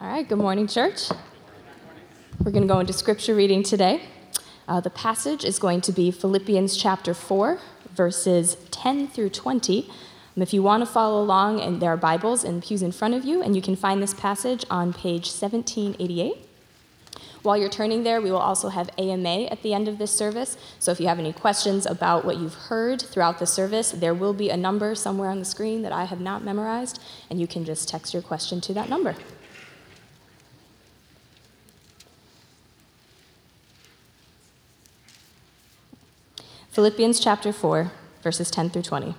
All right, good morning, church. We're going to go into scripture reading today. Uh, the passage is going to be Philippians chapter 4, verses 10 through 20. Um, if you want to follow along, and there are Bibles and pews in front of you, and you can find this passage on page 1788. While you're turning there, we will also have AMA at the end of this service. So if you have any questions about what you've heard throughout the service, there will be a number somewhere on the screen that I have not memorized, and you can just text your question to that number. Philippians chapter 4, verses 10 through 20.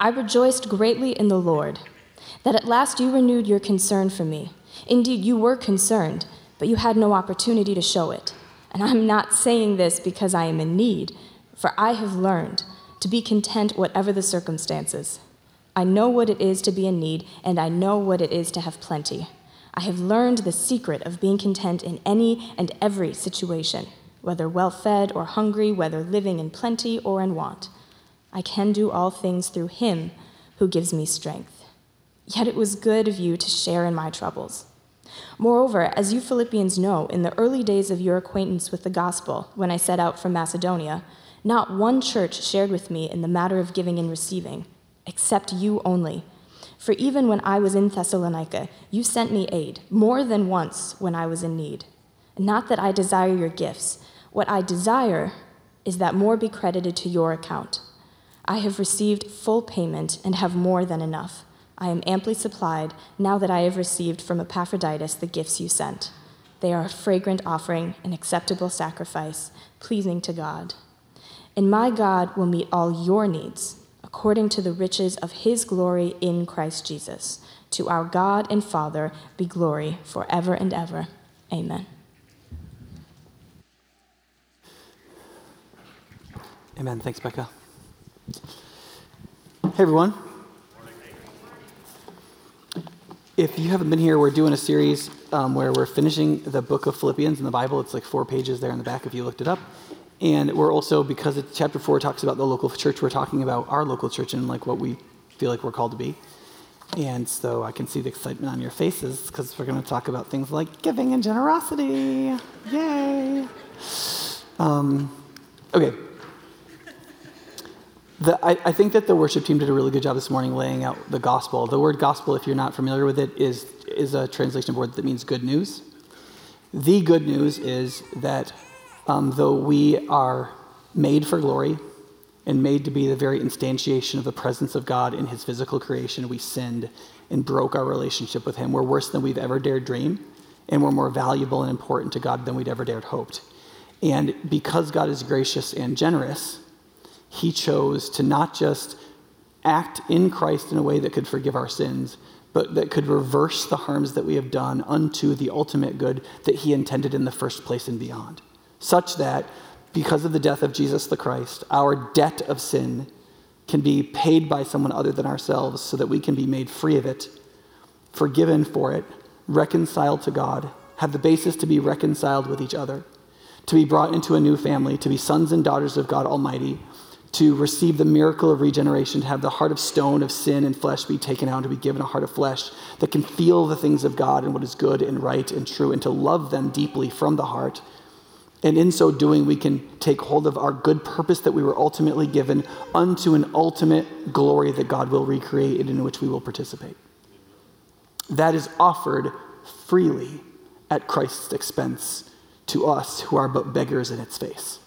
I rejoiced greatly in the Lord that at last you renewed your concern for me. Indeed, you were concerned, but you had no opportunity to show it. And I'm not saying this because I am in need, for I have learned to be content whatever the circumstances. I know what it is to be in need, and I know what it is to have plenty. I have learned the secret of being content in any and every situation whether well fed or hungry, whether living in plenty or in want. I can do all things through him who gives me strength. Yet it was good of you to share in my troubles. Moreover, as you Philippians know, in the early days of your acquaintance with the gospel, when I set out from Macedonia, not one church shared with me in the matter of giving and receiving, except you only. For even when I was in Thessalonica, you sent me aid, more than once when I was in need. Not that I desire your gifts what I desire is that more be credited to your account. I have received full payment and have more than enough. I am amply supplied now that I have received from Epaphroditus the gifts you sent. They are a fragrant offering, an acceptable sacrifice, pleasing to God. And my God will meet all your needs according to the riches of his glory in Christ Jesus. To our God and Father be glory forever and ever. Amen. Amen. Thanks, Becca. Hey, everyone. If you haven't been here, we're doing a series um, where we're finishing the book of Philippians in the Bible. It's like four pages there in the back if you looked it up. And we're also, because it's, chapter four talks about the local church, we're talking about our local church and like what we feel like we're called to be. And so I can see the excitement on your faces because we're going to talk about things like giving and generosity. Yay! Um, okay, the, I, I, think that the worship team did a really good job this morning laying out the gospel. The word gospel, if you're not familiar with it, is, is a translation word that means good news. The good news is that um, though we are made for glory and made to be the very instantiation of the presence of God in his physical creation, we sinned and broke our relationship with him. We're worse than we've ever dared dream, and we're more valuable and important to God than we'd ever dared hoped. And because God is gracious and generous, he chose to not just act in Christ in a way that could forgive our sins, but that could reverse the harms that we have done unto the ultimate good that he intended in the first place and beyond. Such that, because of the death of Jesus the Christ, our debt of sin can be paid by someone other than ourselves so that we can be made free of it, forgiven for it, reconciled to God, have the basis to be reconciled with each other, to be brought into a new family, to be sons and daughters of God Almighty to receive the miracle of regeneration, to have the heart of stone of sin and flesh be taken out, to be given a heart of flesh that can feel the things of God and what is good and right and true, and to love them deeply from the heart. And in so doing, we can take hold of our good purpose that we were ultimately given unto an ultimate glory that God will recreate and in which we will participate. That is offered freely at Christ's expense to us who are but beggars in its face.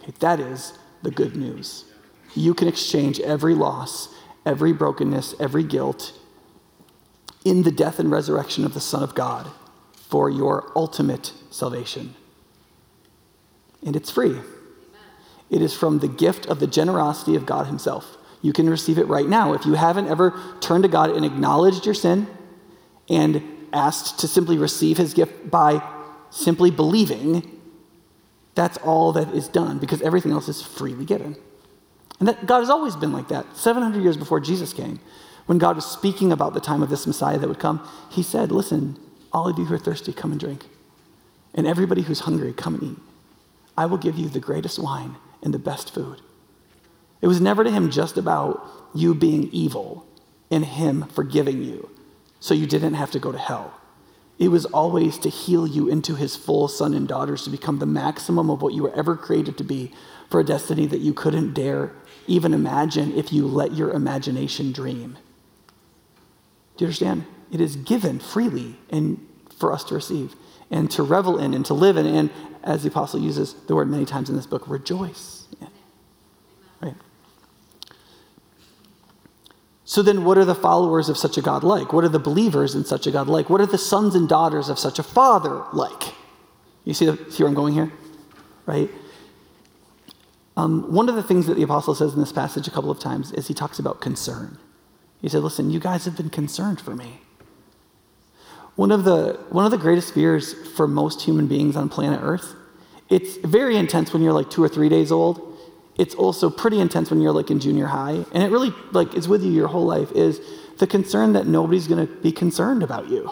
Okay, that is the good news. You can exchange every loss, every brokenness, every guilt in the death and resurrection of the Son of God for your ultimate salvation. And it's free. It is from the gift of the generosity of God Himself. You can receive it right now. If you haven't ever turned to God and acknowledged your sin and asked to simply receive His gift by simply believing, that's all that is done because everything else is freely given. And that God has always been like that. 700 years before Jesus came, when God was speaking about the time of this Messiah that would come, he said, Listen, all of you who are thirsty, come and drink. And everybody who's hungry, come and eat. I will give you the greatest wine and the best food. It was never to him just about you being evil and him forgiving you. so you didn't have to go to hell. It was always to heal you into his full son and daughters to become the maximum of what you were ever created to be for a destiny that you couldn't dare even imagine if you let your imagination dream. Do you understand? It is given freely and for us to receive and to revel in and to live in. And as the apostle uses the word many times in this book, rejoice. Right? So then, what are the followers of such a God like? What are the believers in such a God like? What are the sons and daughters of such a father like? You see, the, see where I'm going here? Right? Um, one of the things that the apostle says in this passage a couple of times is he talks about concern. He said, Listen, you guys have been concerned for me. One of the, one of the greatest fears for most human beings on planet Earth, it's very intense when you're like two or three days old. It's also pretty intense when you're like in junior high. And it really like is with you your whole life is the concern that nobody's going to be concerned about you.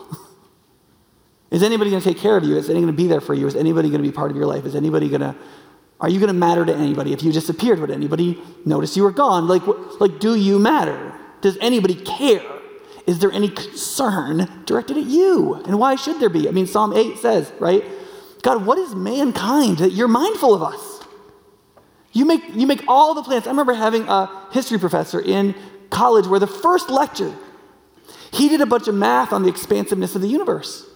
is anybody going to take care of you? Is anybody going to be there for you? Is anybody going to be part of your life? Is anybody going to are you going to matter to anybody? If you disappeared, would anybody notice you were gone? Like, like, do you matter? Does anybody care? Is there any concern directed at you? And why should there be? I mean, Psalm 8 says, right? God, what is mankind that you're mindful of us? You make, you make all the plans. I remember having a history professor in college where the first lecture, he did a bunch of math on the expansiveness of the universe.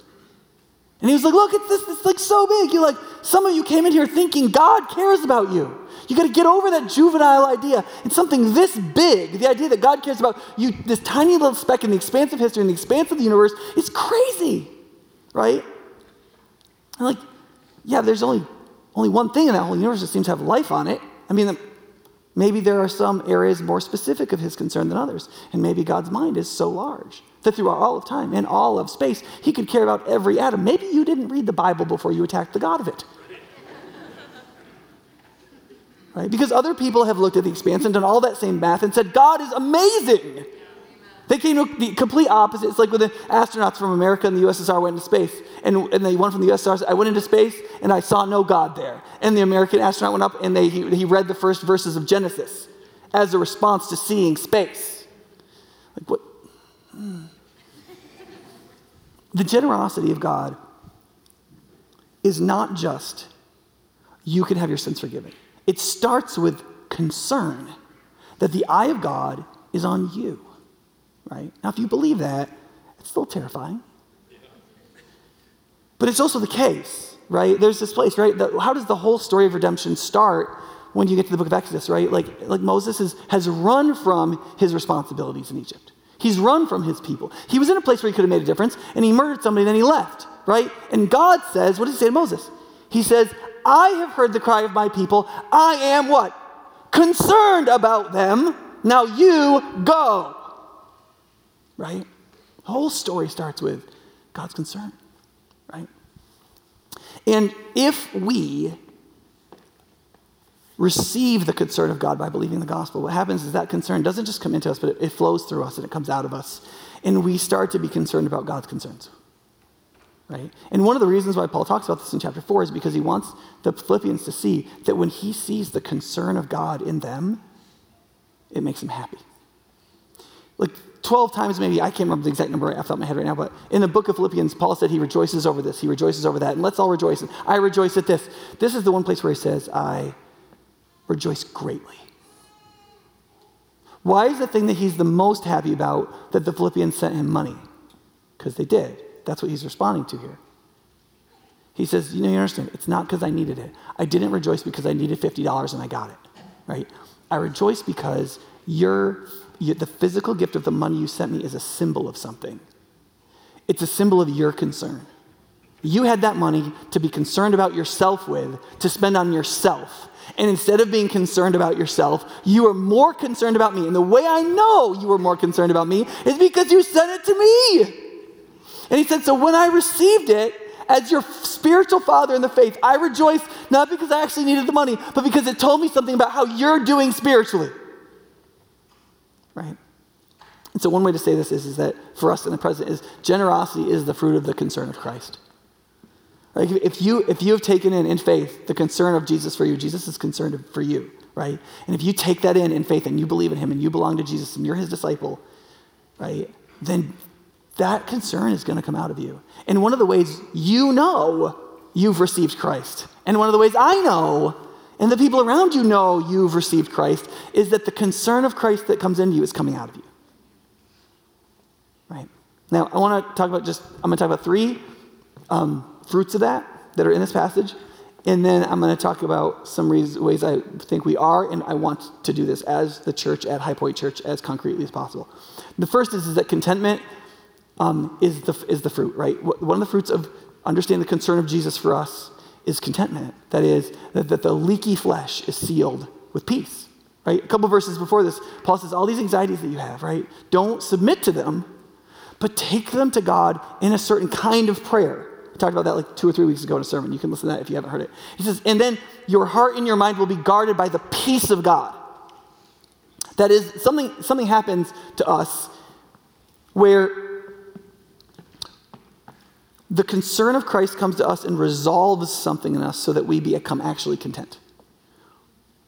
And he was like, look, it's this, it's like so big. You're like, some of you came in here thinking God cares about you. You got to get over that juvenile idea. And something this big, the idea that God cares about you, this tiny little speck in the expanse of history, and the expanse of the universe, is crazy, right? And like, yeah, there's only, only one thing in that whole universe that seems to have life on it. I mean, maybe there are some areas more specific of his concern than others. And maybe God's mind is so large that throughout all of time and all of space, he could care about every atom. Maybe you didn't read the Bible before you attacked the God of it right? Because other people have looked at the expanse and done all that same math and said, God is amazing. They came the complete opposite. It's like when the astronauts from America and the USSR went into space, and, and they one from the USSR said, I went into space and I saw no God there. And the American astronaut went up and they, he, he read the first verses of Genesis as a response to seeing space. Like what? Hmm. The generosity of God is not just you can have your sins forgiven. It starts with concern that the eye of God is on you, right? Now, if you believe that, it's still terrifying. But it's also the case, right? There's this place, right? How does the whole story of redemption start when you get to the book of Exodus, right? Like, like Moses is, has run from his responsibilities in Egypt. He's run from his people. He was in a place where he could have made a difference, and he murdered somebody, and then he left, right? And God says, what does he say to Moses? He says, I have heard the cry of my people. I am what? Concerned about them. Now you go. Right? The whole story starts with God's concern. Right? And if we receive the concern of God by believing the gospel, what happens is that concern doesn't just come into us, but it, flows through us and it comes out of us. And we start to be concerned about God's concerns right? And one of the reasons why Paul talks about this in chapter 4 is because he wants the Philippians to see that when he sees the concern of God in them, it makes him happy. Like 12 times, maybe, I can't remember the exact number off the top of my head right now, but in the book of Philippians, Paul said he rejoices over this, he rejoices over that, and let's all rejoice. I rejoice at this. This is the one place where he says, I rejoice greatly. Why is the thing that he's the most happy about that the Philippians sent him money? Because they did. That's what he's responding to here. He says, You know, you understand, it's not because I needed it. I didn't rejoice because I needed $50 and I got it, right? I rejoice because your, the physical gift of the money you sent me is a symbol of something. It's a symbol of your concern. You had that money to be concerned about yourself with, to spend on yourself. And instead of being concerned about yourself, you were more concerned about me. And the way I know you were more concerned about me is because you sent it to me. And he said, So when I received it, as your spiritual father in the faith, I rejoice not because I actually needed the money, but because it told me something about how you're doing spiritually. Right? And so one way to say this is, is that for us in the present is generosity is the fruit of the concern of Christ. Right? If you if you have taken in in faith the concern of Jesus for you, Jesus is concerned for you, right? And if you take that in in faith and you believe in him and you belong to Jesus and you're his disciple, right? Then that concern is going to come out of you. And one of the ways you know you've received Christ, and one of the ways I know, and the people around you know you've received Christ, is that the concern of Christ that comes into you is coming out of you. Right? Now, I want to talk about just, I'm going to talk about three um, fruits of that that are in this passage. And then I'm going to talk about some ways I think we are, and I want to do this as the church at High Point Church as concretely as possible. The first is, is that contentment um, is, the, is the fruit, right? One of the fruits of understanding the concern of Jesus for us is contentment. That is, that, that the leaky flesh is sealed with peace, right? A couple verses before this, Paul says, All these anxieties that you have, right? Don't submit to them, but take them to God in a certain kind of prayer I talked about that like two or three weeks ago in a sermon. You can listen to that if you haven't heard it. He says, and then your heart and your mind will be guarded by the peace of God. That is, something, something happens to us where the concern of Christ comes to us and resolves something in us so that we become actually content.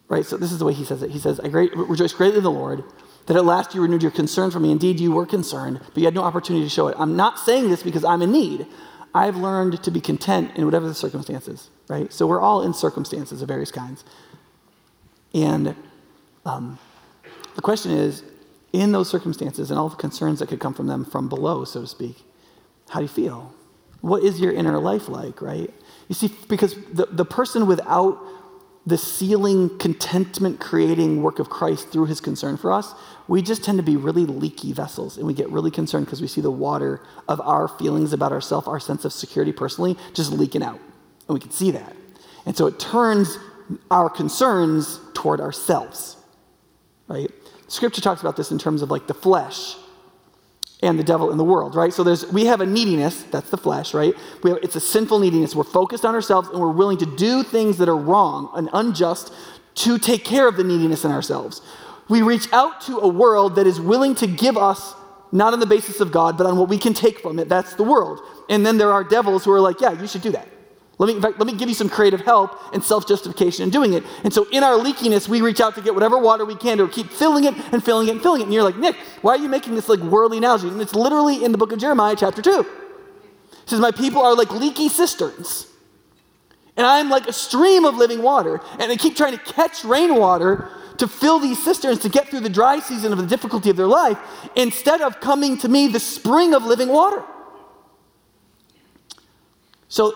Right? So this is the way he says it. He says, I great, rejoice greatly in the Lord that at last you renewed your concern for me. Indeed, you were concerned, but you had no opportunity to show it. I'm not saying this because I'm in need. I've learned to be content in whatever the circumstances, right? So we're all in circumstances of various kinds. And um, the question is in those circumstances and all the concerns that could come from them from below, so to speak, how do you feel? What is your inner life like, right? You see, because the, the person without the sealing, contentment creating work of Christ through his concern for us, we just tend to be really leaky vessels and we get really concerned because we see the water of our feelings about ourselves, our sense of security personally, just leaking out. And we can see that. And so it turns our concerns toward ourselves, right? Scripture talks about this in terms of like the flesh and the devil in the world, right? So there's we have a neediness, that's the flesh, right? Have, it's a sinful neediness. We're focused on ourselves and we're willing to do things that are wrong and unjust to take care of the neediness in ourselves. We reach out to a world that is willing to give us not on the basis of God, but on what we can take from it. That's the world. And then there are devils who are like, yeah, you should do that. Let me, fact, let me give you some creative help and self justification in doing it. And so, in our leakiness, we reach out to get whatever water we can to keep filling it and filling it and filling it. And you're like, Nick, why are you making this like worldly analogy? And it's literally in the book of Jeremiah, chapter 2. It says, My people are like leaky cisterns. And I'm like a stream of living water. And I keep trying to catch rainwater to fill these cisterns to get through the dry season of the difficulty of their life instead of coming to me, the spring of living water. So,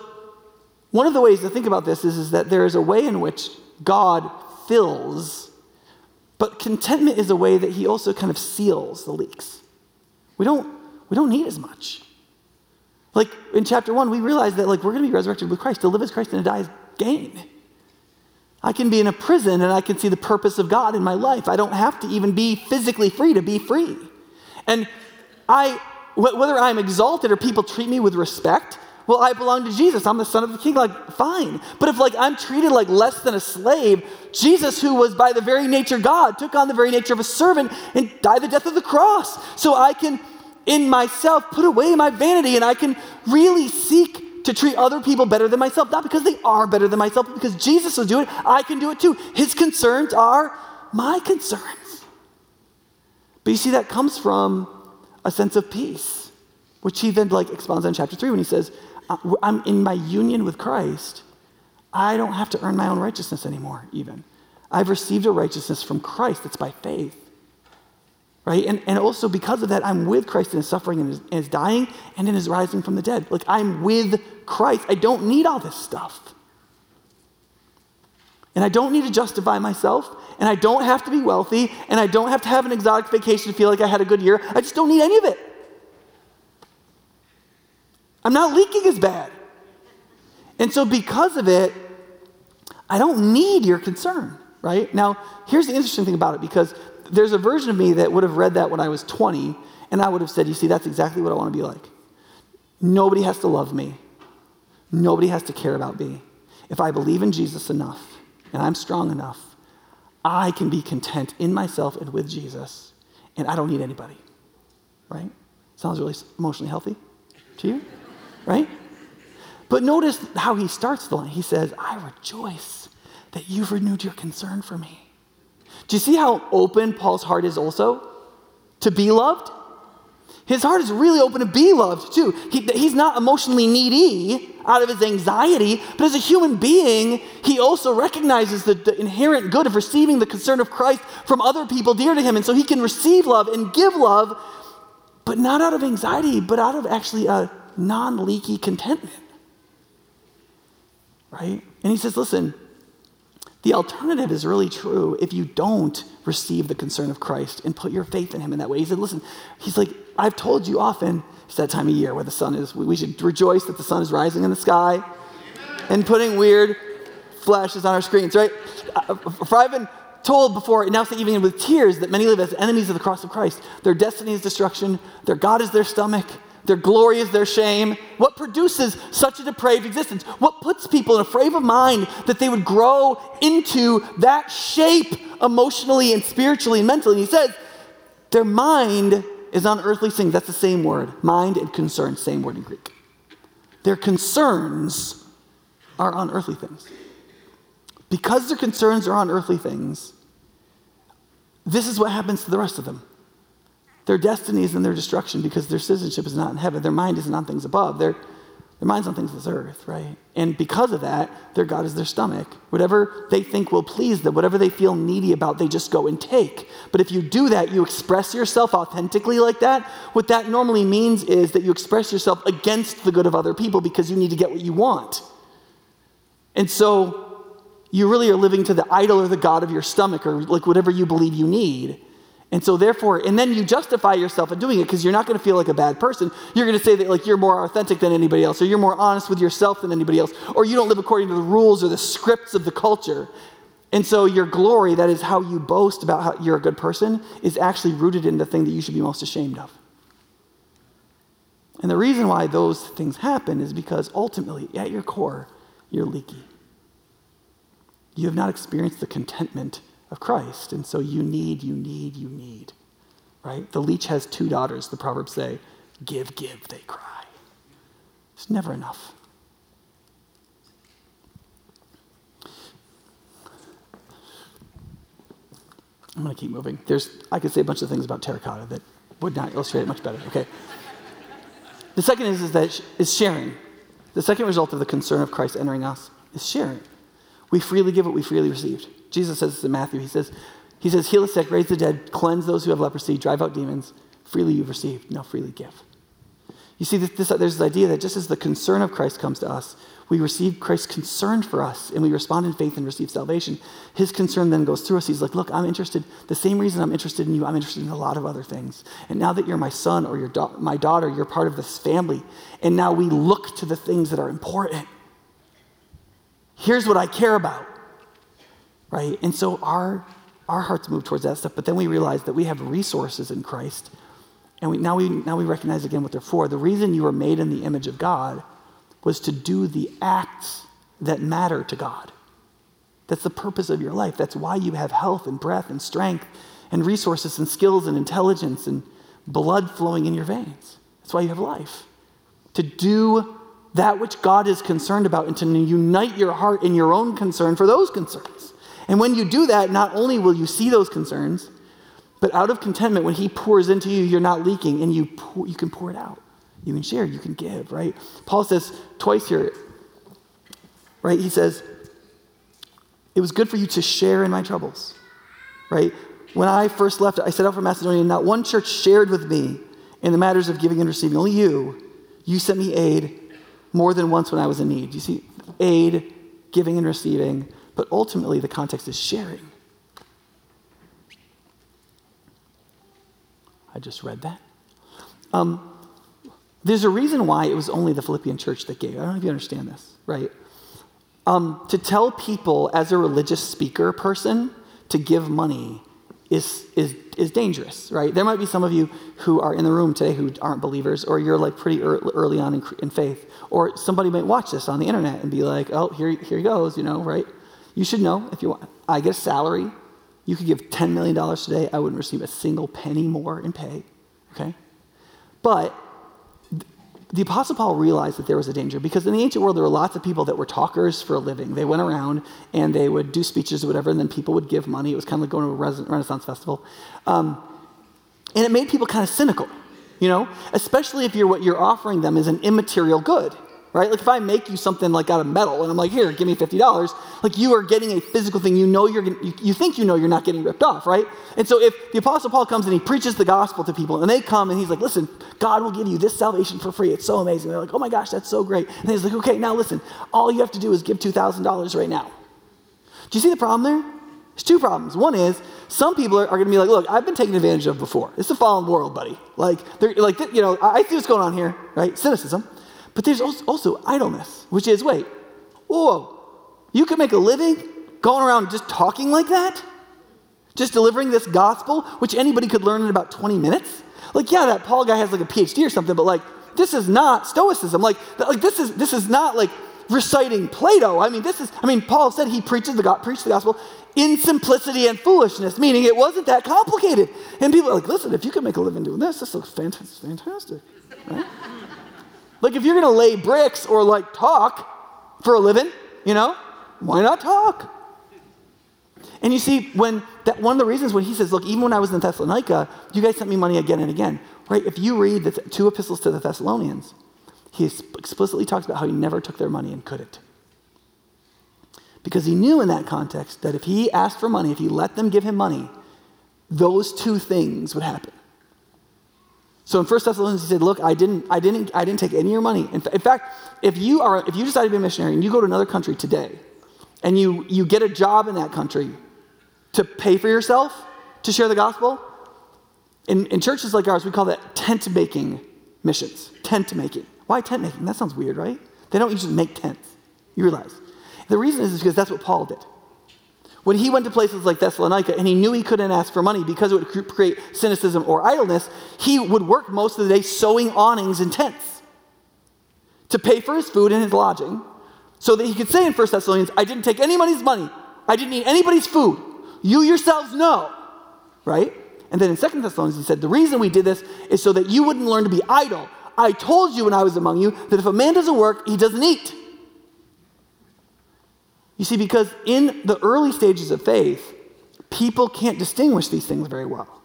one of the ways to think about this is, is that there is a way in which God fills, but contentment is a way that He also kind of seals the leaks. We don't, we don't need as much. Like in chapter one, we realize that like we're going to be resurrected with Christ. To live as Christ and to die is gain. I can be in a prison and I can see the purpose of God in my life. I don't have to even be physically free to be free. And I, whether I'm exalted or people treat me with respect, well, I belong to Jesus. I'm the son of the king. Like, fine. But if like I'm treated like less than a slave, Jesus, who was by the very nature God, took on the very nature of a servant and died the death of the cross. So I can, in myself, put away my vanity and I can really seek to treat other people better than myself, not because they are better than myself, but because Jesus will do it, I can do it too. His concerns are my concerns. But you see, that comes from a sense of peace, which he then like expounds on chapter three when he says, I'm in my union with Christ. I don't have to earn my own righteousness anymore, even. I've received a righteousness from Christ that's by faith. Right? And, and also because of that, I'm with Christ in his suffering and his, his dying and in his rising from the dead. Like I'm with Christ. I don't need all this stuff. And I don't need to justify myself, and I don't have to be wealthy, and I don't have to have an exotic vacation to feel like I had a good year. I just don't need any of it. I'm not leaking as bad. And so, because of it, I don't need your concern, right? Now, here's the interesting thing about it because there's a version of me that would have read that when I was 20, and I would have said, You see, that's exactly what I want to be like. Nobody has to love me, nobody has to care about me. If I believe in Jesus enough and I'm strong enough, I can be content in myself and with Jesus, and I don't need anybody, right? Sounds really emotionally healthy to you? Right? But notice how he starts the line. He says, I rejoice that you've renewed your concern for me. Do you see how open Paul's heart is also to be loved? His heart is really open to be loved too. He, he's not emotionally needy out of his anxiety, but as a human being, he also recognizes the, the, inherent good of receiving the concern of Christ from other people dear to him. And so he can receive love and give love, but not out of anxiety, but out of actually a non leaky contentment. Right? And he says, listen, the alternative is really true if you don't receive the concern of Christ and put your faith in him in that way. He said, listen, he's like, I've told you often, it's that time of year where the sun is, we should rejoice that the sun is rising in the sky and putting weird flashes on our screens, right? Uh, for I've been told before, announced even with tears, that many live as enemies of the cross of Christ. Their destiny is destruction, their God is their stomach, their glory is their shame. What produces such a depraved existence? What puts people in a frame of mind that they would grow into that shape emotionally and spiritually and mentally? And he says, their mind is on earthly things. That's the same word. Mind and concern, same word in Greek. Their concerns are on earthly things. Because their concerns are on earthly things, this is what happens to the rest of them. Their destiny is in their destruction because their citizenship is not in heaven. Their mind isn't on things above. Their, their mind's on things this earth, right? And because of that, their God is their stomach. Whatever they think will please them, whatever they feel needy about, they just go and take. But if you do that, you express yourself authentically like that, what that normally means is that you express yourself against the good of other people because you need to get what you want. And so you really are living to the idol or the God of your stomach or like whatever you believe you need. And so, therefore, and then you justify yourself in doing it because you're not going to feel like a bad person. You're going to say that like you're more authentic than anybody else, or you're more honest with yourself than anybody else, or you don't live according to the rules or the scripts of the culture. And so, your glory, that is how you boast about how you're a good person, is actually rooted in the thing that you should be most ashamed of. And the reason why those things happen is because ultimately, at your core, you're leaky. You have not experienced the contentment of Christ. And so you need, you need, you need, right? The leech has two daughters, the Proverbs say, give, give, they cry. It's never enough. I'm going to keep moving. There's, I could say a bunch of things about terracotta that would not illustrate it much better. Okay. The second is, is that is sharing. The second result of the concern of Christ entering us is sharing. We freely give what we freely received. Jesus says this in Matthew. He says, he says, heal the sick, raise the dead, cleanse those who have leprosy, drive out demons. Freely you've received, now freely give. You see, this, this, there's this idea that just as the concern of Christ comes to us, we receive Christ's concern for us and we respond in faith and receive salvation. His concern then goes through us. He's like, Look, I'm interested. The same reason I'm interested in you, I'm interested in a lot of other things. And now that you're my son or your da- my daughter, you're part of this family. And now we look to the things that are important. Here's what I care about right? And so our, our hearts move towards that stuff, but then we realize that we have resources in Christ. And we, now, we, now we recognize again what they're for. The reason you were made in the image of God was to do the acts that matter to God. That's the purpose of your life. That's why you have health and breath and strength and resources and skills and intelligence and blood flowing in your veins. That's why you have life. To do that which God is concerned about and to unite your heart in your own concern for those concerns. And when you do that, not only will you see those concerns, but out of contentment, when He pours into you, you're not leaking and you, pour, you can pour it out. You can share, you can give, right? Paul says twice here, right? He says, It was good for you to share in my troubles, right? When I first left, I set out for Macedonia, and not one church shared with me in the matters of giving and receiving. Only you, you sent me aid more than once when I was in need. You see, aid, giving and receiving. But ultimately, the context is sharing. I just read that. Um, there's a reason why it was only the Philippian church that gave. I don't know if you understand this, right? Um, to tell people as a religious speaker person to give money is, is, is dangerous, right? There might be some of you who are in the room today who aren't believers, or you're like pretty early on in, in faith, or somebody might watch this on the internet and be like, oh, here, here he goes, you know, right? You should know if you want. I get a salary. You could give $10 million today. I wouldn't receive a single penny more in pay. Okay? But the Apostle Paul realized that there was a danger because in the ancient world, there were lots of people that were talkers for a living. They went around and they would do speeches or whatever, and then people would give money. It was kind of like going to a Renaissance festival. Um, and it made people kind of cynical. you know? Especially if you're, what you're offering them is an immaterial good, right? Like if I make you something like out of metal and I'm like, here, give me $50, like you are getting a physical thing. You know you're, you, you think you know you're not getting ripped off, right? And so if the Apostle Paul comes and he preaches the gospel to people and they come and he's like, listen, God will give you this salvation for free. It's so amazing. They're like, oh my gosh, that's so great. And he's like, okay, now listen, all you have to do is give $2,000 right now. Do you see the problem there? There's two problems. One is some people are, are going to be like, look, I've been taken advantage of before. It's a fallen world, buddy. Like, they're like, you know, I see what's going on here, right? Cynicism. But there's also, idleness, which is, wait, whoa, you can make a living going around just talking like that? Just delivering this gospel, which anybody could learn in about 20 minutes? Like, yeah, that Paul guy has like a PhD or something, but like, this is not Stoicism. Like, like this is this is not like reciting Plato. I mean, this is, I mean, Paul said he preaches the, preached the gospel in simplicity and foolishness, meaning it wasn't that complicated. And people are like, listen, if you can make a living doing this, this looks fantastic. Right? Like if you're gonna lay bricks or like talk for a living, you know, why not talk? And you see, when that one of the reasons when he says, look, even when I was in Thessalonica, you guys sent me money again and again, right? If you read the two epistles to the Thessalonians, he explicitly talks about how he never took their money and couldn't. Because he knew in that context that if he asked for money, if he let them give him money, those two things would happen. So in 1 Thessalonians, he said, Look, I didn't, I didn't, I didn't take any of your money. In, in fact, if you are if you decide to be a missionary and you go to another country today and you, you get a job in that country to pay for yourself to share the gospel, in, in churches like ours, we call that tent making missions. Tent making. Why tent making? That sounds weird, right? They don't usually make tents. You realize. The reason is because that's what Paul did. When he went to places like Thessalonica and he knew he couldn't ask for money because it would create cynicism or idleness, he would work most of the day sewing awnings and tents to pay for his food and his lodging so that he could say in 1 Thessalonians, I didn't take anybody's money, I didn't eat anybody's food. You yourselves know, right? And then in 2 Thessalonians, he said, The reason we did this is so that you wouldn't learn to be idle. I told you when I was among you that if a man doesn't work, he doesn't eat. You see, because in the early stages of faith, people can't distinguish these things very well.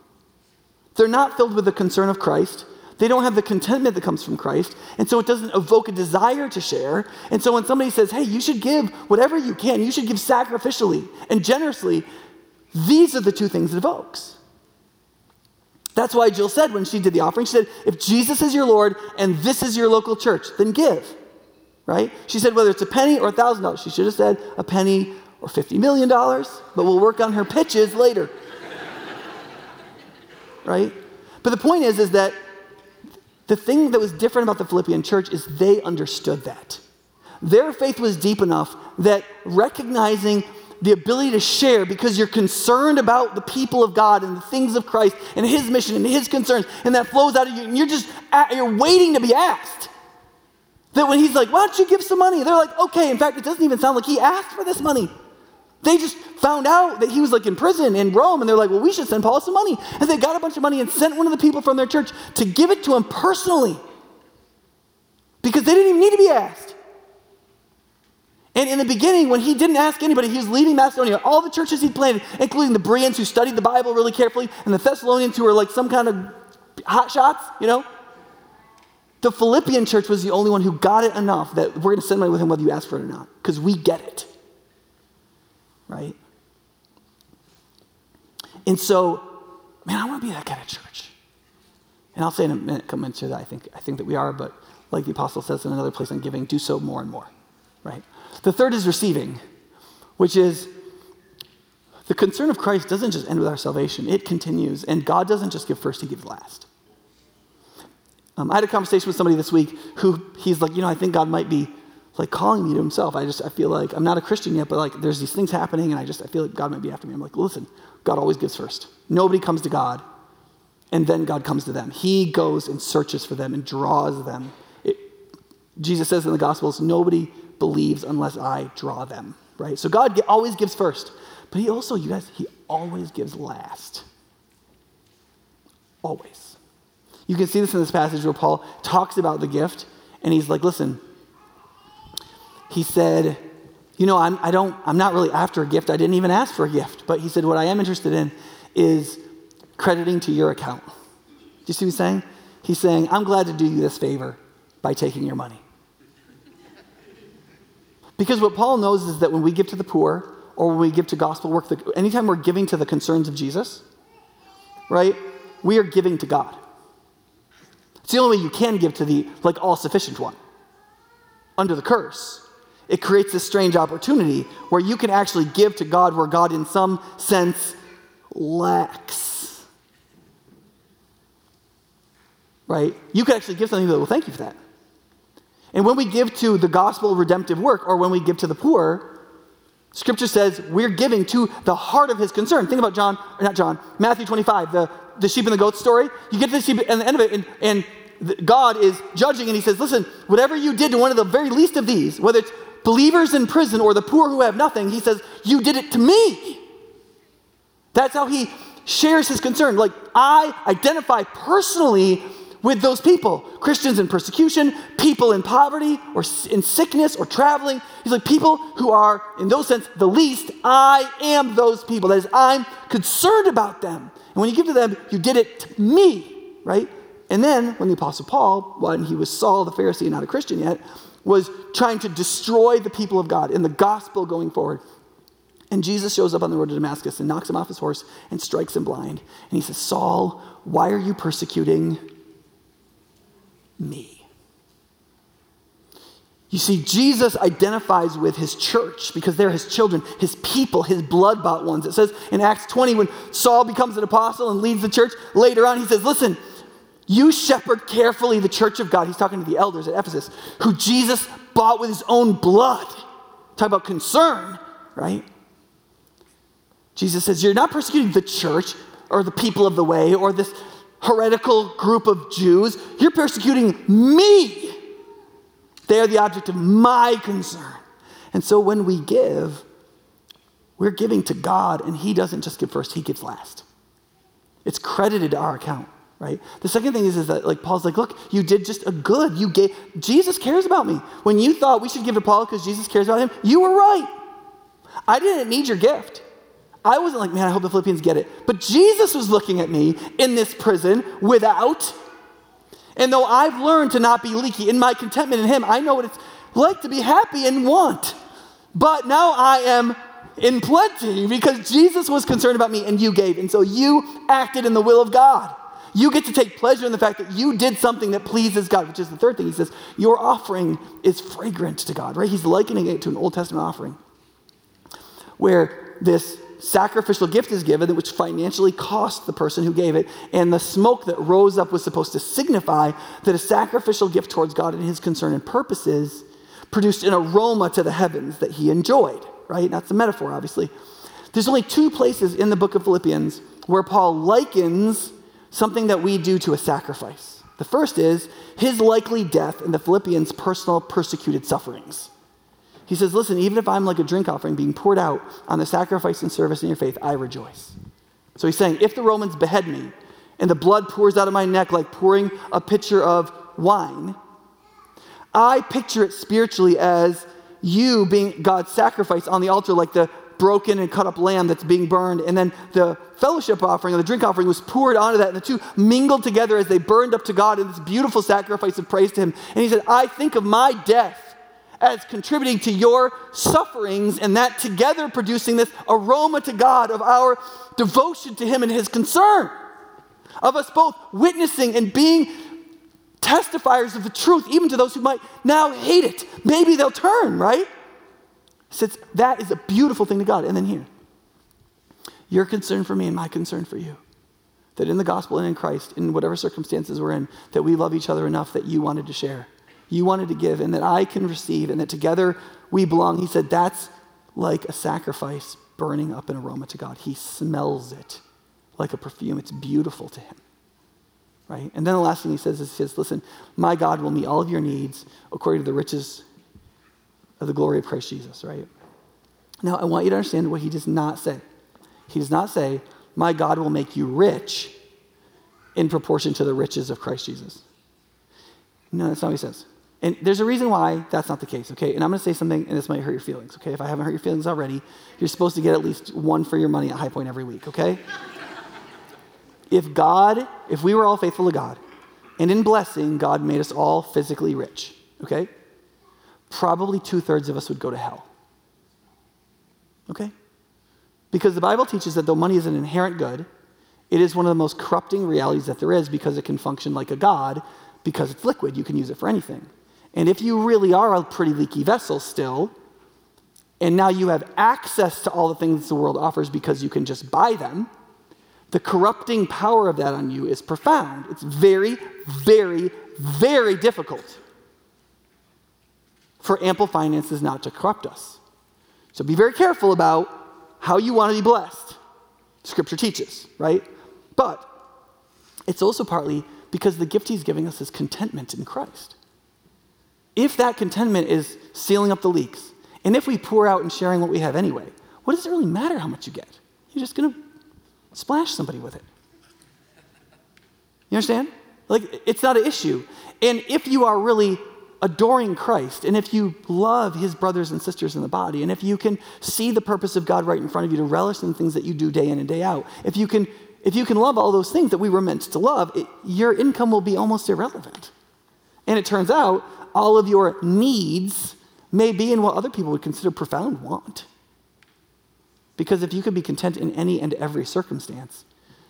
They're not filled with the concern of Christ. They don't have the contentment that comes from Christ. And so it doesn't evoke a desire to share. And so when somebody says, hey, you should give whatever you can, you should give sacrificially and generously, these are the two things it evokes. That's why Jill said when she did the offering, she said, if Jesus is your Lord and this is your local church, then give right? She said whether it's a penny or a thousand dollars. She should have said a penny or $50 million, but we'll work on her pitches later. right? But the point is, is that the thing that was different about the Philippian church is they understood that. Their faith was deep enough that recognizing the ability to share because you're concerned about the people of God and the things of Christ and His mission and His concerns, and that flows out of you, and you're just you're waiting to be asked. That when he's like, why don't you give some money? They're like, okay. In fact, it doesn't even sound like he asked for this money. They just found out that he was like in prison in Rome, and they're like, well, we should send Paul some money. And they got a bunch of money and sent one of the people from their church to give it to him personally because they didn't even need to be asked. And in the beginning, when he didn't ask anybody, he was leaving Macedonia. All the churches he'd planted, including the Bereans who studied the Bible really carefully, and the Thessalonians who were like some kind of hot shots, you know, the Philippian church was the only one who got it enough that we're going to send money with him whether you ask for it or not, because we get it. Right? And so, man, I want to be that kind of church. And I'll say in a minute, come into that. I think, I think that we are, but like the apostle says in another place on giving, do so more and more. Right? The third is receiving, which is the concern of Christ doesn't just end with our salvation, it continues. And God doesn't just give first, He gives last. Um, I had a conversation with somebody this week who he's like, you know, I think God might be like calling me to himself. I just, I feel like I'm not a Christian yet, but like there's these things happening and I just, I feel like God might be after me. I'm like, listen, God always gives first. Nobody comes to God and then God comes to them. He goes and searches for them and draws them. It, Jesus says in the Gospels, nobody believes unless I draw them, right? So God always gives first, but He also, you guys, He always gives last. Always. You can see this in this passage where Paul talks about the gift, and he's like, listen, he said, you know, I'm, I don't, I'm not really after a gift. I didn't even ask for a gift. But he said, what I am interested in is crediting to your account. Do you see what he's saying? He's saying, I'm glad to do you this favor by taking your money. Because what Paul knows is that when we give to the poor or when we give to gospel work, anytime we're giving to the concerns of Jesus, right, we are giving to God. It's the only way you can give to the like all sufficient one. Under the curse, it creates this strange opportunity where you can actually give to God where God, in some sense, lacks. Right? You could actually give something that, will thank you for that. And when we give to the gospel redemptive work or when we give to the poor, Scripture says we're giving to the heart of his concern. Think about John, not John, Matthew 25, the, the sheep and the goat story. You get to the sheep at the end of it, and, and God is judging, and he says, Listen, whatever you did to one of the very least of these, whether it's believers in prison or the poor who have nothing, he says, You did it to me. That's how he shares his concern. Like, I identify personally with those people Christians in persecution, people in poverty or in sickness or traveling. He's like, people who are, in those sense, the least. I am those people. That is, I'm concerned about them. And when you give to them, you did it to me, right? And then when the Apostle Paul, when he was Saul the Pharisee, and not a Christian yet, was trying to destroy the people of God in the gospel going forward. And Jesus shows up on the road to Damascus and knocks him off his horse and strikes him blind. And he says, Saul, why are you persecuting me. You see, Jesus identifies with his church because they're his children, his people, his blood bought ones. It says in Acts 20, when Saul becomes an apostle and leads the church, later on he says, Listen, you shepherd carefully the church of God. He's talking to the elders at Ephesus, who Jesus bought with his own blood. Talk about concern, right? Jesus says, You're not persecuting the church or the people of the way or this heretical group of Jews. You're persecuting me. They are the object of my concern. And so when we give, we're giving to God, and He doesn't just give first, He gives last. It's credited to our account, right? The second thing is, is that, like, Paul's like, look, you did just a good. You gave, Jesus cares about me. When you thought we should give to Paul because Jesus cares about him, you were right. I didn't need your gift. I wasn't like, man, I hope the Philippians get it. But Jesus was looking at me in this prison without. And though I've learned to not be leaky in my contentment in Him, I know what it's like to be happy and want. But now I am in plenty because Jesus was concerned about me and you gave. And so you acted in the will of God. You get to take pleasure in the fact that you did something that pleases God, which is the third thing. He says, Your offering is fragrant to God, right? He's likening it to an Old Testament offering where this sacrificial gift is given, which financially cost the person who gave it, and the smoke that rose up was supposed to signify that a sacrificial gift towards God and his concern and purposes produced an aroma to the heavens that he enjoyed, right? That's a metaphor, obviously. There's only two places in the book of Philippians where Paul likens something that we do to a sacrifice. The first is his likely death and the Philippians' personal persecuted sufferings. He says, Listen, even if I'm like a drink offering being poured out on the sacrifice and service in your faith, I rejoice. So he's saying, If the Romans behead me and the blood pours out of my neck like pouring a pitcher of wine, I picture it spiritually as you being God's sacrifice on the altar, like the broken and cut up lamb that's being burned. And then the fellowship offering or the drink offering was poured onto that, and the two mingled together as they burned up to God in this beautiful sacrifice of praise to Him. And He said, I think of my death as contributing to your sufferings, and that together producing this aroma to God of our devotion to Him and His concern, of us both witnessing and being testifiers of the truth, even to those who might now hate it. Maybe they'll turn, right? Since that is a beautiful thing to God. And then here, your concern for me and my concern for you. That in the gospel and in Christ, in whatever circumstances we're in, that we love each other enough that you wanted to share you wanted to give and that I can receive and that together we belong. He said, that's like a sacrifice burning up an aroma to God. He smells it like a perfume. It's beautiful to him. Right? And then the last thing he says is, he says, listen, my God will meet all of your needs according to the riches of the glory of Christ Jesus, right? Now, I want you to understand what he does not say. He does not say, my God will make you rich in proportion to the riches of Christ Jesus. No, that's not what he says. And there's a reason why that's not the case, okay? And I'm to say something, and this might hurt your feelings, okay? If I haven't hurt your feelings already, you're supposed to get at least one for your money at High Point every week, okay? if God, if we were all faithful to God, and in blessing, God made us all physically rich, okay? Probably two thirds of us would go to hell. Okay? Because the Bible teaches that though money is an inherent good, it is one of the most corrupting realities that there is because it can function like a god because it's liquid. You can use it for anything. And if you really are a pretty leaky vessel still, and now you have access to all the things the world offers because you can just buy them, the corrupting power of that on you is profound. It's very, very, very difficult for ample finances not to corrupt us. So be very careful about how you want to be blessed. Scripture teaches, right? But it's also partly because the gift he's giving us is contentment in Christ. If that contentment is sealing up the leaks, and if we pour out and sharing what we have anyway, what does it really matter how much you get? You're just going to splash somebody with it. You understand? Like, it's not an issue. And if you are really adoring Christ, and if you love his brothers and sisters in the body, and if you can see the purpose of God right in front of you to relish in the things that you do day in and day out, if you can, if you can love all those things that we were meant to love, it, your income will be almost irrelevant. And it turns out all of your needs may be in what other people would consider profound want. Because if you can be content in any and every circumstance,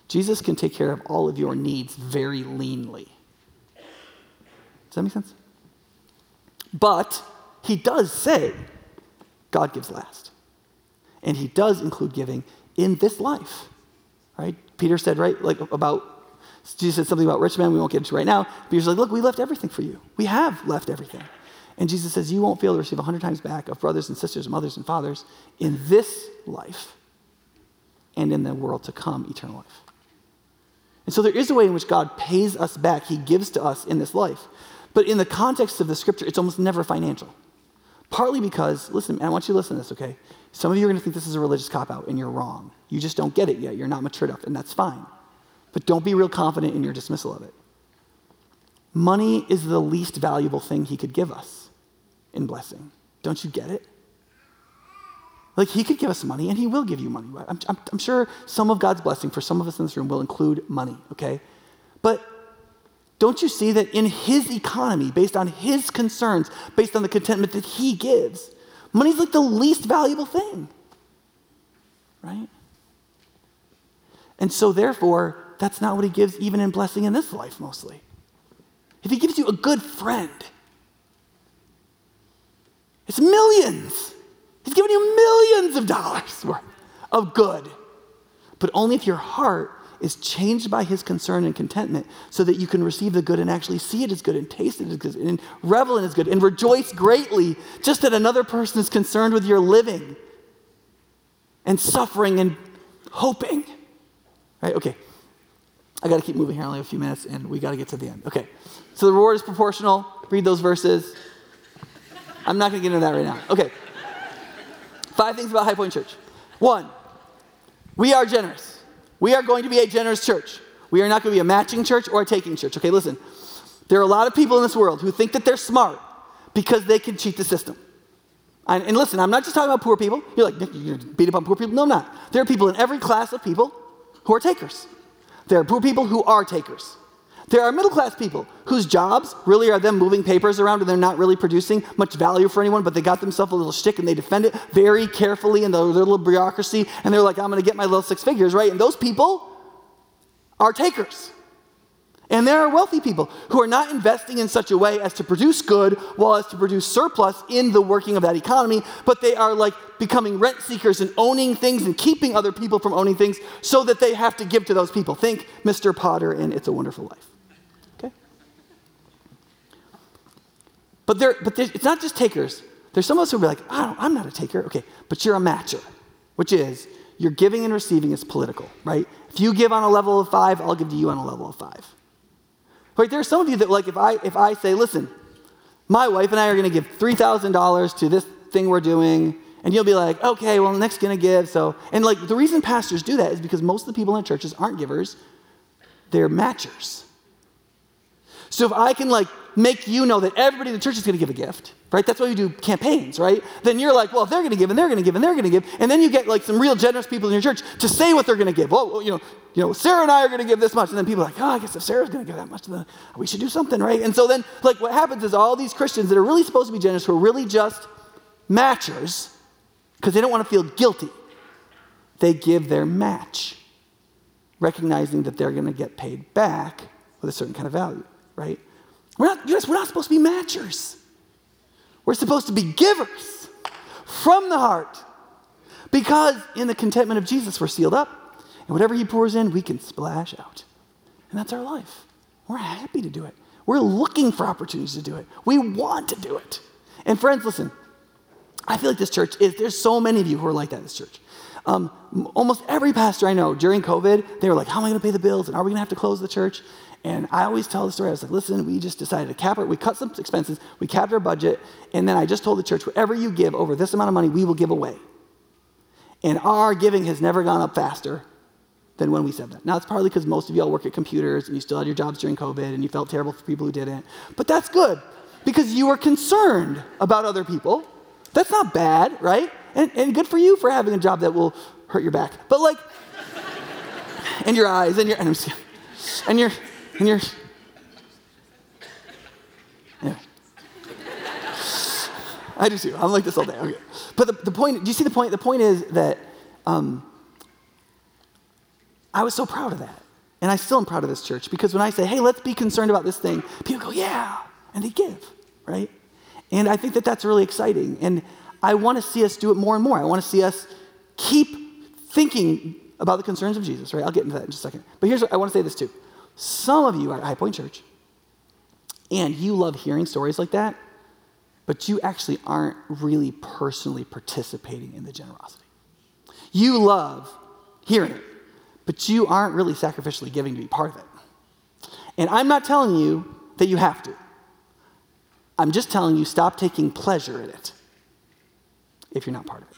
Jesus can take care of all of your needs very leanly. Does that make sense? But he does say God gives last. And he does include giving in this life. Right? Peter said, right, like about Jesus said something about rich men we won't get into right now. Peter's like, look, we left everything for you. We have left everything. And Jesus says, You won't fail to receive a hundred times back of brothers and sisters, mothers and fathers in this life and in the world to come, eternal life. And so there is a way in which God pays us back, He gives to us in this life. But in the context of the scripture, it's almost never financial. Partly because, listen, I want you to listen to this, okay? Some of you are going to think this is a religious cop out, and you're wrong. You just don't get it yet. You're not mature enough, and that's fine. But don't be real confident in your dismissal of it. Money is the least valuable thing he could give us in blessing. Don't you get it? Like, he could give us money, and he will give you money. I'm, I'm, I'm, sure some of God's blessing for some of us in this room will include money, okay? But don't you see that in his economy, based on his concerns, based on the contentment that he gives, money's like the least valuable thing, right? And so, therefore, that's not what he gives even in blessing in this life mostly. If he gives you a good friend, it's millions. He's giving you millions of dollars worth of good. But only if your heart is changed by his concern and contentment so that you can receive the good and actually see it as good and taste it as good and revel in as good and rejoice greatly just that another person is concerned with your living and suffering and hoping. Right? Okay. I got to keep moving here. Only a few minutes and we got to get to the end. Okay. So the reward is proportional. Read those verses. I'm not going to get into that right now. Okay. Five things about High Point Church. One, we are generous. We are going to be a generous church. We are not going to be a matching church or a taking church. Okay, listen. There are a lot of people in this world who think that they're smart because they can cheat the system. And, and listen, I'm not just talking about poor people. You're like, you're beat up on poor people. No, I'm not. There are people in every class of people who are takers. There are poor people who are takers. There are middle class people whose jobs really are them moving papers around and they're not really producing much value for anyone, but they got themselves a little shtick and they defend it very carefully in their little bureaucracy and they're like, I'm gonna get my little six figures, right? And those people are takers. And there are wealthy people who are not investing in such a way as to produce good while as to produce surplus in the working of that economy, but they are like becoming rent seekers and owning things and keeping other people from owning things so that they have to give to those people. Think Mr. Potter in It's a Wonderful Life. But, there, but it's not just takers. There's some of us who will be like, I'm not a taker. Okay, but you're a matcher, which is your giving and receiving is political, right? If you give on a level of five, I'll give to you on a level of five. Right? There are some of you that, like, if I, if I say, listen, my wife and I are going to give $3,000 to this thing we're doing, and you'll be like, okay, well, next going to give. So, and like, the reason pastors do that is because most of the people in churches aren't givers, they're matchers. So if I can like make you know that everybody in the church is going to give a gift, right? That's why you do campaigns, right? Then you're like, well, if they're going to give and they're going to give and they're going to give, and then you get like some real generous people in your church to say what they're going to give. Well, you know, you know, Sarah and I are going to give this much, and then people are like, oh, I guess if Sarah's going to give that much, then we should do something, right? And so then, like, what happens is all these Christians that are really supposed to be generous, who are really just matchers, because they don't want to feel guilty, they give their match, recognizing that they're going to get paid back with a certain kind of value, right? We're not, we're not supposed to be matchers. We're supposed to be givers from the heart because in the contentment of Jesus, we're sealed up. And whatever He pours in, we can splash out. And that's our life. We're happy to do it. We're looking for opportunities to do it. We want to do it. And friends, listen, I feel like this church is, there's so many of you who are like that in this church. Um, almost every pastor I know during COVID, they were like, How am I going to pay the bills? And are we going to have to close the church? And I always tell the story. I was like, listen, we just decided to cap it. We cut some expenses, we capped our budget, and then I just told the church, whatever you give over this amount of money, we will give away. And our giving has never gone up faster than when we said that. Now, it's partly because most of y'all work at computers and you still had your jobs during COVID and you felt terrible for people who didn't. But that's good because you were concerned about other people. That's not bad, right? And, and good for you for having a job that will hurt your back. But like, and your eyes and your, and, and your, and you're. Yeah. I do too. I'm like this all day. Okay. But the, the point, do you see the point? The point is that um, I was so proud of that. And I still am proud of this church because when I say, hey, let's be concerned about this thing, people go, yeah. And they give, right? And I think that that's really exciting. And I want to see us do it more and more. I want to see us keep thinking about the concerns of Jesus, right? I'll get into that in just a second. But here's what I want to say this too. Some of you are at High Point Church, and you love hearing stories like that, but you actually aren't really personally participating in the generosity. You love hearing it, but you aren't really sacrificially giving to be part of it. And I'm not telling you that you have to. I'm just telling you stop taking pleasure in it if you're not part of it.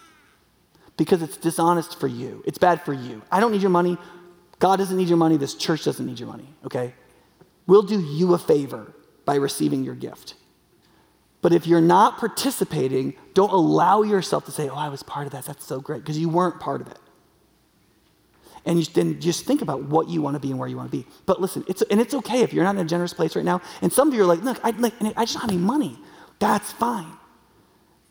Because it's dishonest for you. It's bad for you. I don't need your money. God doesn't need your money. This church doesn't need your money, okay? We'll do you a favor by receiving your gift. But if you're not participating, don't allow yourself to say, oh, I was part of that. That's so great, because you weren't part of it. And you, then just think about what you want to be and where you want to be. But listen, it's, and it's okay if you're not in a generous place right now. And some of you are like, look, I, like, I just don't have any money. That's fine.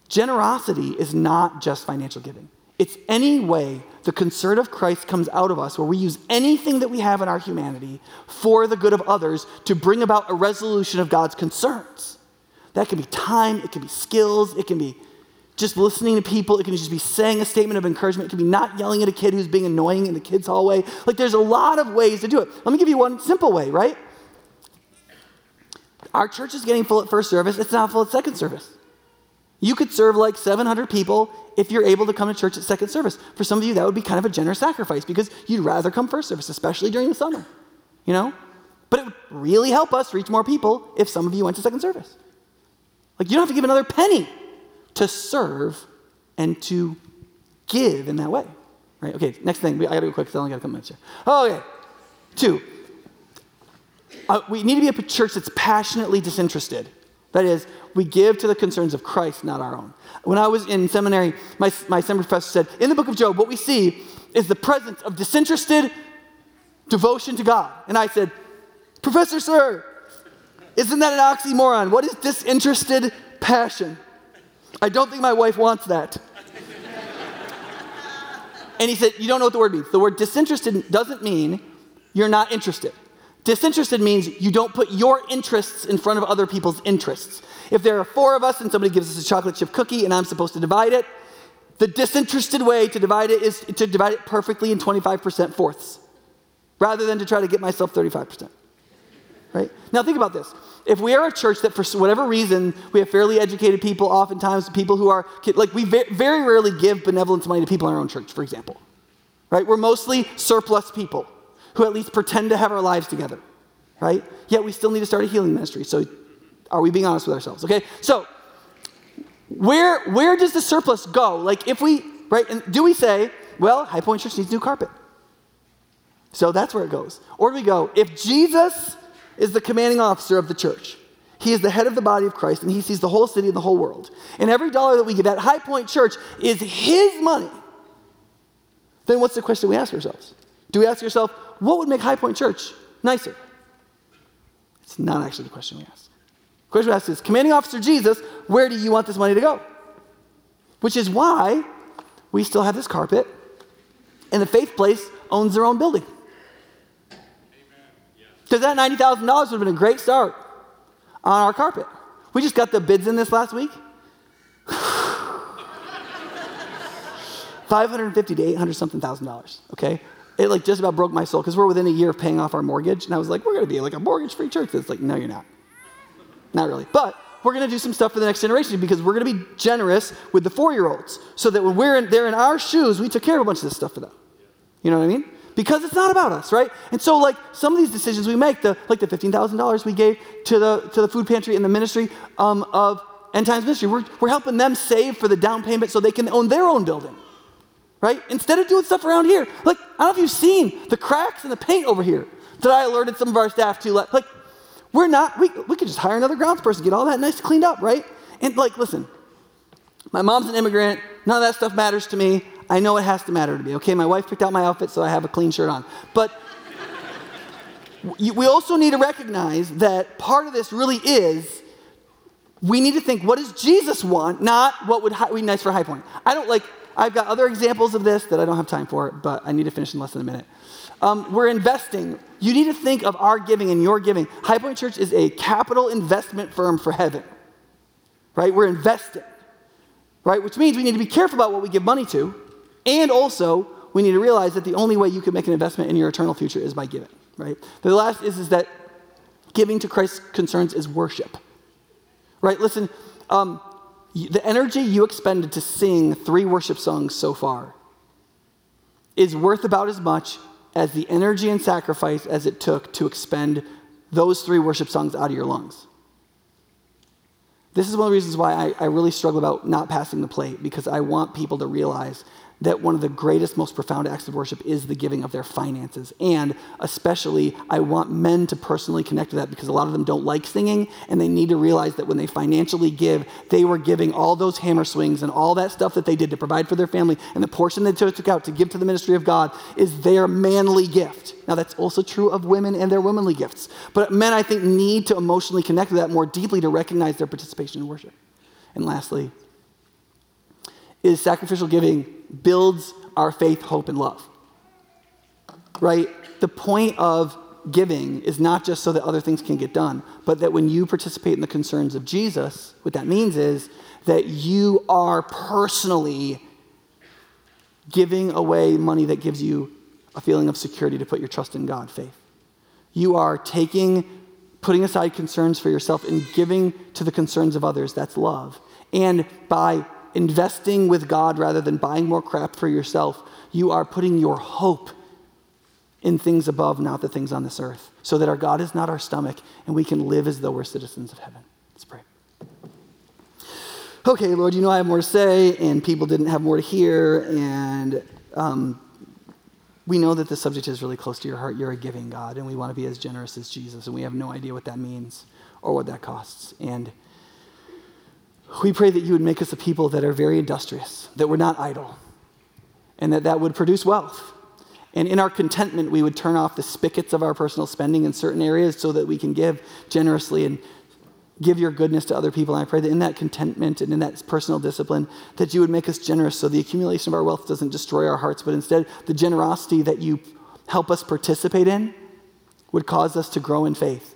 Generosity is not just financial giving. It's any way the concern of Christ comes out of us, where we use anything that we have in our humanity for the good of others to bring about a resolution of God's concerns. That can be time, it can be skills, it can be just listening to people, it can just be saying a statement of encouragement, it can be not yelling at a kid who's being annoying in the kids' hallway. Like there's a lot of ways to do it. Let me give you one simple way, right? Our church is getting full at first service, it's not full at second service. You could serve like 700 people if you're able to come to church at second service. For some of you, that would be kind of a generous sacrifice because you'd rather come first service, especially during the summer, you know? But it would really help us reach more people if some of you went to second service. Like, you don't have to give another penny to serve and to give in that way, right? Okay, next thing. I gotta go quick because I only got a couple minutes here. Oh, okay. Two, uh, we need to be a church that's passionately disinterested. That is, we give to the concerns of Christ, not our own. When I was in seminary, my, my seminary professor said, in the book of Job, what we see is the presence of disinterested devotion to God. And I said, Professor, sir, isn't that an oxymoron? What is disinterested passion? I don't think my wife wants that. and he said, You don't know what the word means. The word disinterested doesn't mean you're not interested. Disinterested means you don't put your interests in front of other people's interests. If there are four of us and somebody gives us a chocolate chip cookie and I'm supposed to divide it, the disinterested way to divide it is to divide it perfectly in 25% fourths, rather than to try to get myself 35%. Right? Now think about this. If we are a church that for whatever reason we have fairly educated people, oftentimes people who are like we very rarely give benevolence money to people in our own church, for example. Right? We're mostly surplus people who at least pretend to have our lives together, right? Yet we still need to start a healing ministry. So are we being honest with ourselves? Okay? So where where does the surplus go? Like if we, right, and do we say, well, High Point Church needs new carpet? So that's where it goes. Or do we go, if Jesus is the commanding officer of the church, He is the head of the body of Christ, and he sees the whole city and the whole world. And every dollar that we give at High Point Church is his money. Then what's the question we ask ourselves? Do we ask ourselves, what would make High Point Church nicer? It's not actually the question we ask. The question we ask is, Commanding Officer Jesus, where do you want this money to go? Which is why we still have this carpet, and the Faith Place owns their own building. Because that $90,000 would have been a great start on our carpet. We just got the bids in this last week. 550 to 800 something thousand dollars, okay? It like just about broke my soul because we're within a year of paying off our mortgage. And I was like, we're gonna be like a mortgage free church. It's like, no, you're not. Not really. But we're gonna do some stuff for the next generation because we're gonna be generous with the four year olds so that when we're in, they're in our shoes, we took care of a bunch of this stuff for them. You know what I mean? Because it's not about us, right? And so, like some of these decisions we make, the like the fifteen thousand dollars we gave to the to the food pantry and the ministry um, of End Times Ministry, we're, we're helping them save for the down payment so they can own their own building right? Instead of doing stuff around here. Like, I don't know if you've seen the cracks in the paint over here that I alerted some of our staff to. Like, we're not, we, we could just hire another grounds person, get all that nice cleaned up, right? And like, listen, my mom's an immigrant. None of that stuff matters to me. I know it has to matter to me. Okay, my wife picked out my outfit, so I have a clean shirt on. But we also need to recognize that part of this really is we need to think what does Jesus want, not what would be nice for High Point. I don't like, I've got other examples of this that I don't have time for, but I need to finish in less than a minute. Um, we're investing. You need to think of our giving and your giving. High Point Church is a capital investment firm for heaven, right? We're investing, right? Which means we need to be careful about what we give money to, and also we need to realize that the only way you can make an investment in your eternal future is by giving, right? The last is, is that giving to Christ's concerns is worship, right? Listen, um, the energy you expended to sing three worship songs so far is worth about as much as the energy and sacrifice as it took to expend those three worship songs out of your lungs. This is one of the reasons why I, I really struggle about not passing the plate because I want people to realize that one of the greatest, most profound acts of worship is the giving of their finances. And especially, I want men to personally connect to that because a lot of them don't like singing, and they need to realize that when they financially give, they were giving all those hammer swings and all that stuff that they did to provide for their family, and the portion they took out to give to the ministry of God is their manly gift. Now, that's also true of women and their womanly gifts. But men, I think, need to emotionally connect to that more deeply to recognize their participation in worship. And lastly, is sacrificial giving builds our faith, hope, and love. Right? The point of giving is not just so that other things can get done, but that when you participate in the concerns of Jesus, what that means is that you are personally giving away money that gives you a feeling of security to put your trust in God, faith. You are taking, putting aside concerns for yourself and giving to the concerns of others. That's love. And by investing with God rather than buying more crap for yourself, you are putting your hope in things above, not the things on this earth, so that our God is not our stomach and we can live as though we're citizens of heaven. Let's pray. Okay, Lord, you know I have more to say, and people didn't have more to hear, and um, we know that the subject is really close to your heart. You're a giving God, and we want to be as generous as Jesus, and we have no idea what that means or what that costs. And we pray that you would make us a people that are very industrious, that we're not idle, and that that would produce wealth. And in our contentment, we would turn off the spigots of our personal spending in certain areas so that we can give generously and give your goodness to other people. And I pray that in that contentment and in that personal discipline, that you would make us generous so the accumulation of our wealth doesn't destroy our hearts, but instead the generosity that you help us participate in would cause us to grow in faith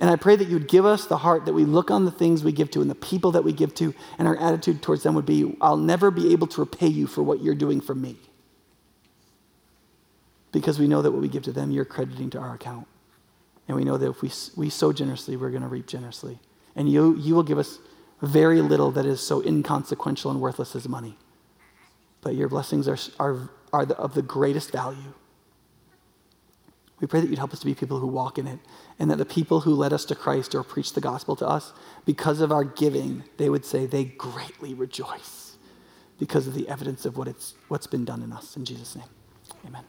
and I pray that you would give us the heart that we look on the things we give to and the people that we give to, and our attitude towards them would be, I'll never be able to repay you for what you're doing for me. Because we know that what we give to them, you're crediting to our account. And we know that if we, we sow generously, we're going to reap generously. And you, you will give us very little that is so inconsequential and worthless as money. But your blessings are, are, are the, of the greatest value. We pray that you'd help us to be people who walk in it, and that the people who led us to Christ or preached the gospel to us, because of our giving, they would say they greatly rejoice because of the evidence of what it's, what's been done in us. In Jesus' name, amen.